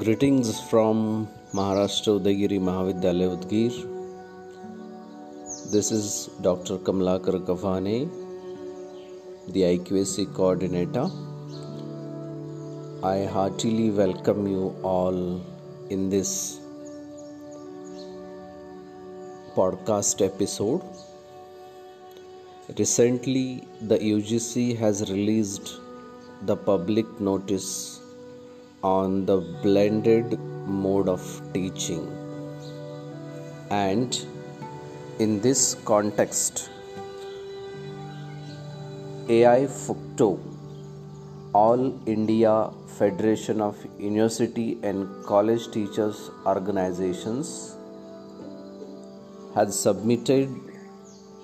Greetings from Maharashtra Udayagiri Mahavidyalaya Udgir. This is Dr. Kamlakar Kavane, the IQAC coordinator. I heartily welcome you all in this podcast episode. Recently, the UGC has released the public notice on the blended mode of teaching. And in this context, AI FUCTO, All India Federation of University and College Teachers Organizations, has submitted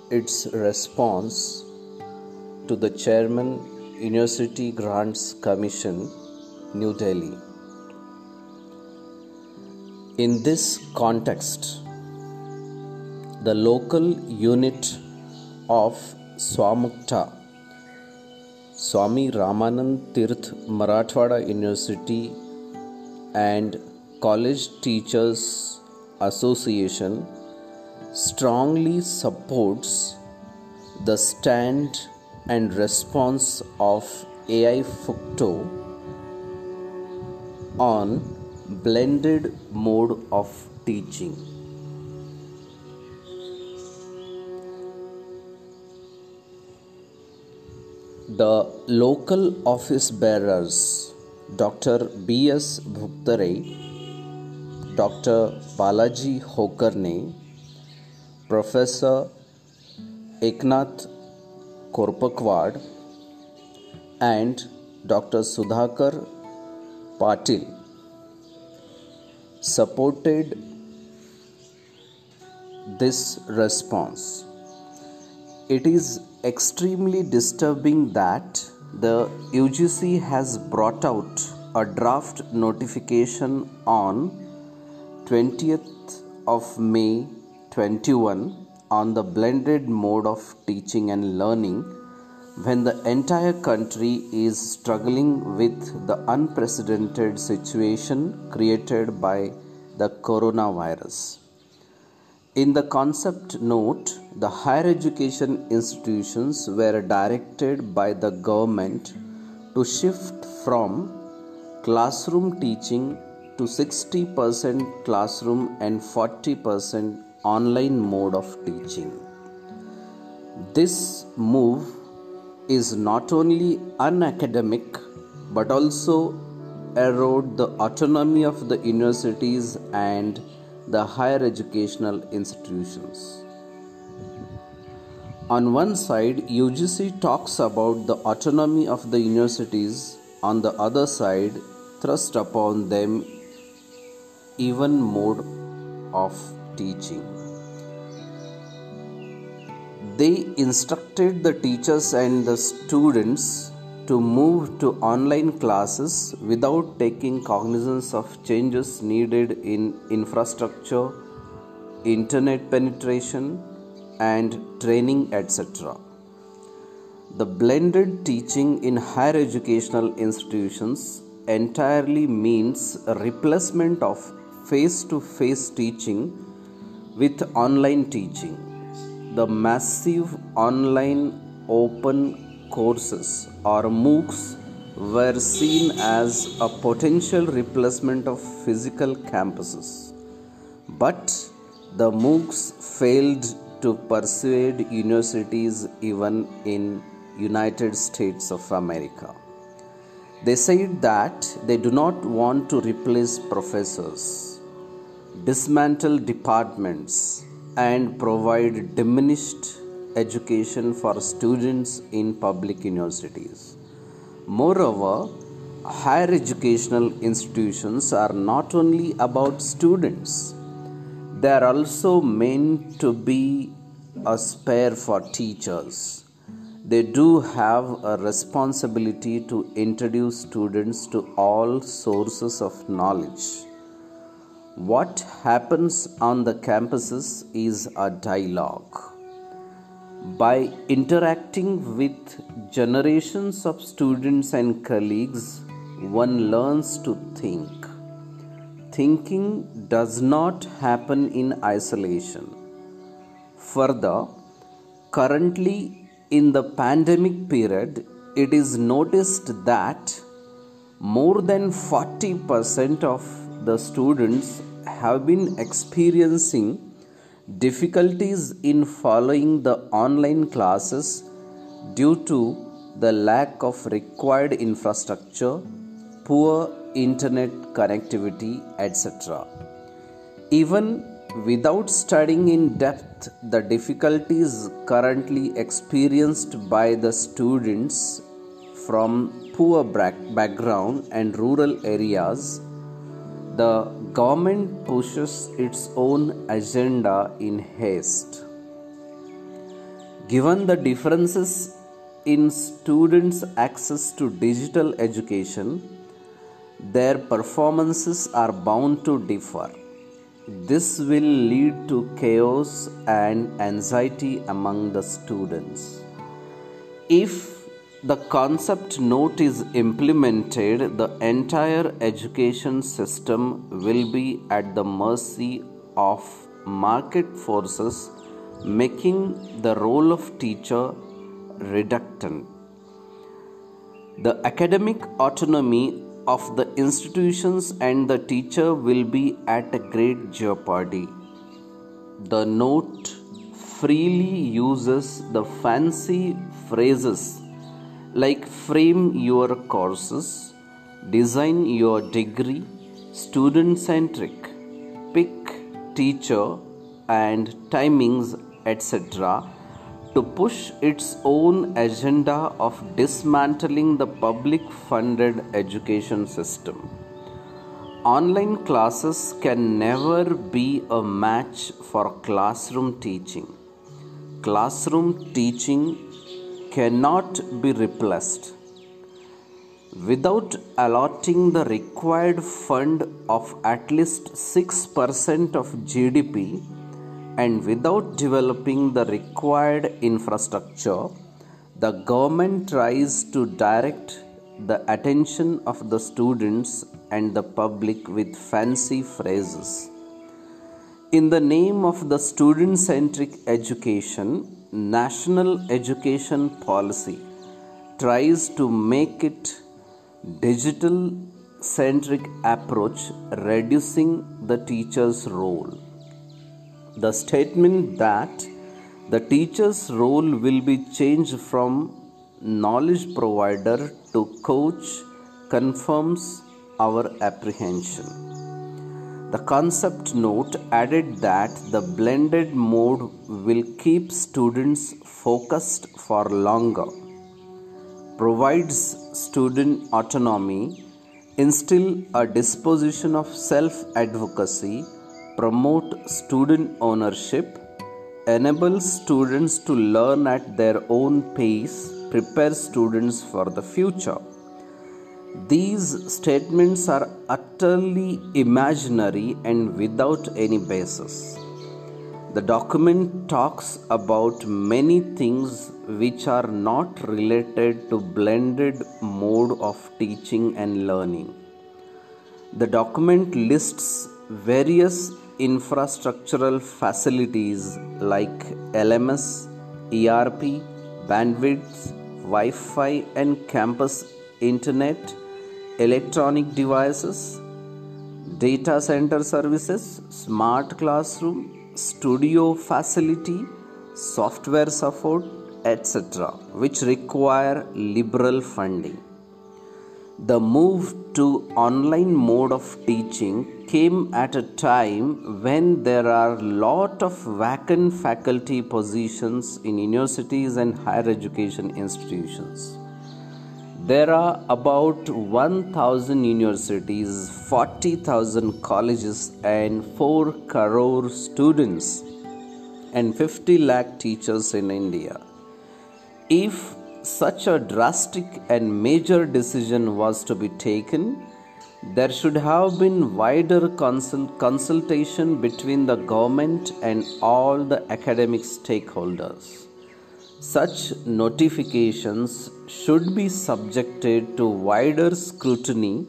its response to the Chairman University Grants Commission New Delhi. In this context, the local unit of SWAMUCTA, Swami Ramanand Tirth Marathwada University and College Teachers Association strongly supports the stand and response of AI FUCTO on blended mode of teaching. The local office bearers, Dr. B.S. Bhuktare, Dr. Balaji Hokarne, Professor Eknath Korpakwad, and Dr. Sudhakar Patil supported this response. It is extremely disturbing that the UGC has brought out a draft notification on 20th of May 21 on the blended mode of teaching and learning when the entire country is struggling with the unprecedented situation created by the coronavirus. In the concept note, the higher education institutions were directed by the government to shift from classroom teaching to 60% classroom and 40% online mode of teaching. This move is not only unacademic but also erode the autonomy of the universities and the higher educational institutions. On one side, UGC talks about the autonomy of the universities, on the other side, thrust upon them even mode of teaching. They instructed the teachers and the students to move to online classes without taking cognizance of changes needed in infrastructure, internet penetration, and training, etc. The blended teaching in higher educational institutions entirely means a replacement of face to face teaching with online teaching. The massive online open courses or MOOCs were seen as a potential replacement of physical campuses. But the MOOCs failed to persuade universities even in United States of America. They said that they do not want to replace professors, dismantle departments, and provide diminished education for students in public universities. Moreover, higher educational institutions are not only about students, they are also meant to be a spare for teachers. They do have a responsibility to introduce students to all sources of knowledge. What happens on the campuses is a dialogue. By interacting with generations of students and colleagues, one learns to think. thinking does not happen in isolation. Further, currently in the pandemic period, it is noticed that more than 40% of the students have been experiencing difficulties in following the online classes due to the lack of required infrastructure, poor internet connectivity, etc. Even without studying in depth the difficulties currently experienced by the students from poor background and rural areas, the government pushes its own agenda in haste. Given the differences in students' access to digital education, their performances are bound to differ. This will lead to chaos and anxiety among the students. If the concept note is implemented, the entire education system will be at the mercy of market forces, making the role of teacher reductant. The academic autonomy of the institutions and the teacher will be at a great jeopardy. The note freely uses the fancy phrases like frame your courses, design your degree, student centric, pick teacher and timings, etc to push its own agenda of dismantling the public funded education system. Online classes can never be a match for classroom teaching. Classroom teaching cannot be replaced. Without allotting the required fund of at least 6% of GDP, and without developing the required infrastructure, the government tries to direct the attention of the students and the public with fancy phrases. In the name of the student centric education, National Education Policy tries to make it digital centric approach reducing the teacher's role the statement that the teacher's role will be changed from knowledge provider to coach confirms our apprehension. The concept note added that the blended mode will keep students focused for longer, provides student autonomy, instill a disposition of self advocacy promote student ownership, enable students to learn at their own pace, prepare students for the future. These statements are utterly imaginary and without any basis. The document talks about many things which are not related to blended mode of teaching and learning. The document lists various infrastructural facilities like LMS, ERP, bandwidth, Wi Fi, and campus internet, electronic devices, data center services, smart classroom, studio facility, software support, etc., which require liberal funding. The move to online mode of teaching came at a time when there are lot of vacant faculty positions in universities and higher education institutions. There are about 1000 universities, 40,000 colleges and 4 crore students and 50 lakh teachers in India. If such a drastic and major decision was to be taken, there should have been wider consult- consultation between the government and all the academic stakeholders. Such notifications should be subjected to wider scrutiny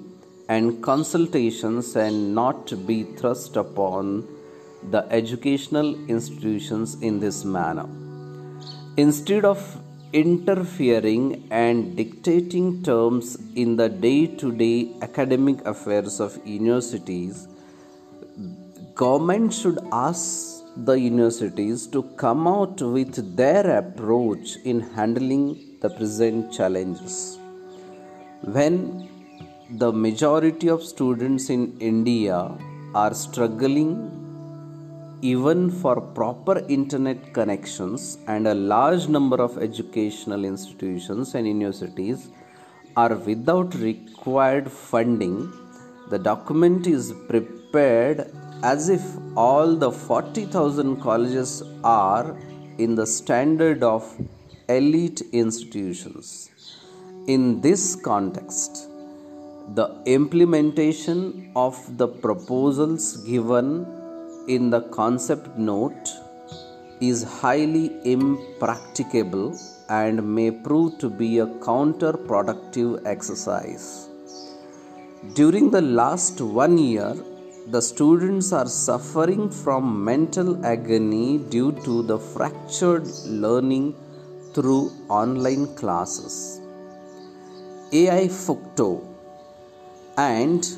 and consultations and not be thrust upon the educational institutions in this manner. Instead of interfering and dictating terms in the day to day academic affairs of universities, government should ask the universities to come out with their approach in handling the present challenges. When the majority of students in India are struggling even for proper internet connections, and a large number of educational institutions and universities are without required funding, the document is prepared as if all the 40,000 colleges are in the standard of elite institutions. In this context, the implementation of the proposals given in the concept note is highly impracticable and may prove to be a counterproductive exercise. During the last one year, the students are suffering from mental agony due to the fractured learning through online classes. AI FUCTO and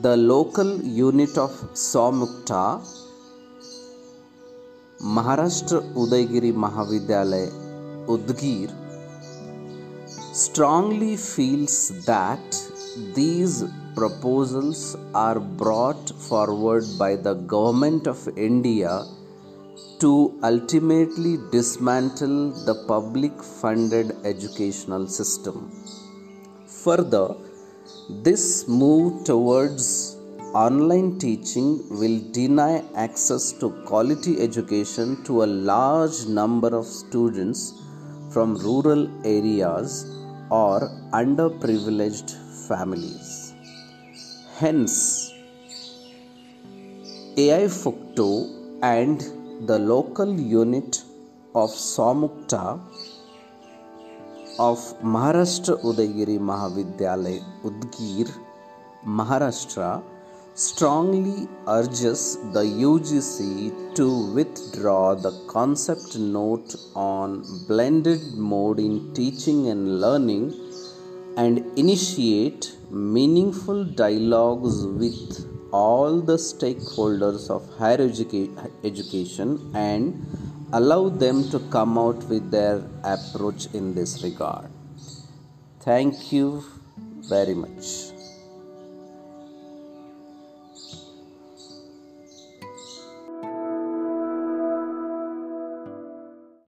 the local unit of SWAMUCTA, Maharashtra Udayagiri Mahavidyalaya, Udgir, strongly feels that these proposals are brought forward by the government of India to ultimately dismantle the public funded educational system. Further, this move towards online teaching will deny access to quality education to a large number of students from rural areas or underprivileged families. Hence, AI FUCTO and the local unit of SWAMUCTA of Maharashtra Udayagiri Mahavidyalaya Udgir, Maharashtra strongly urges the UGC to withdraw the concept note on blended mode in teaching and learning and initiate meaningful dialogues with all the stakeholders of higher educa- education and allow them to come out with their approach in this regard. Thank you very much.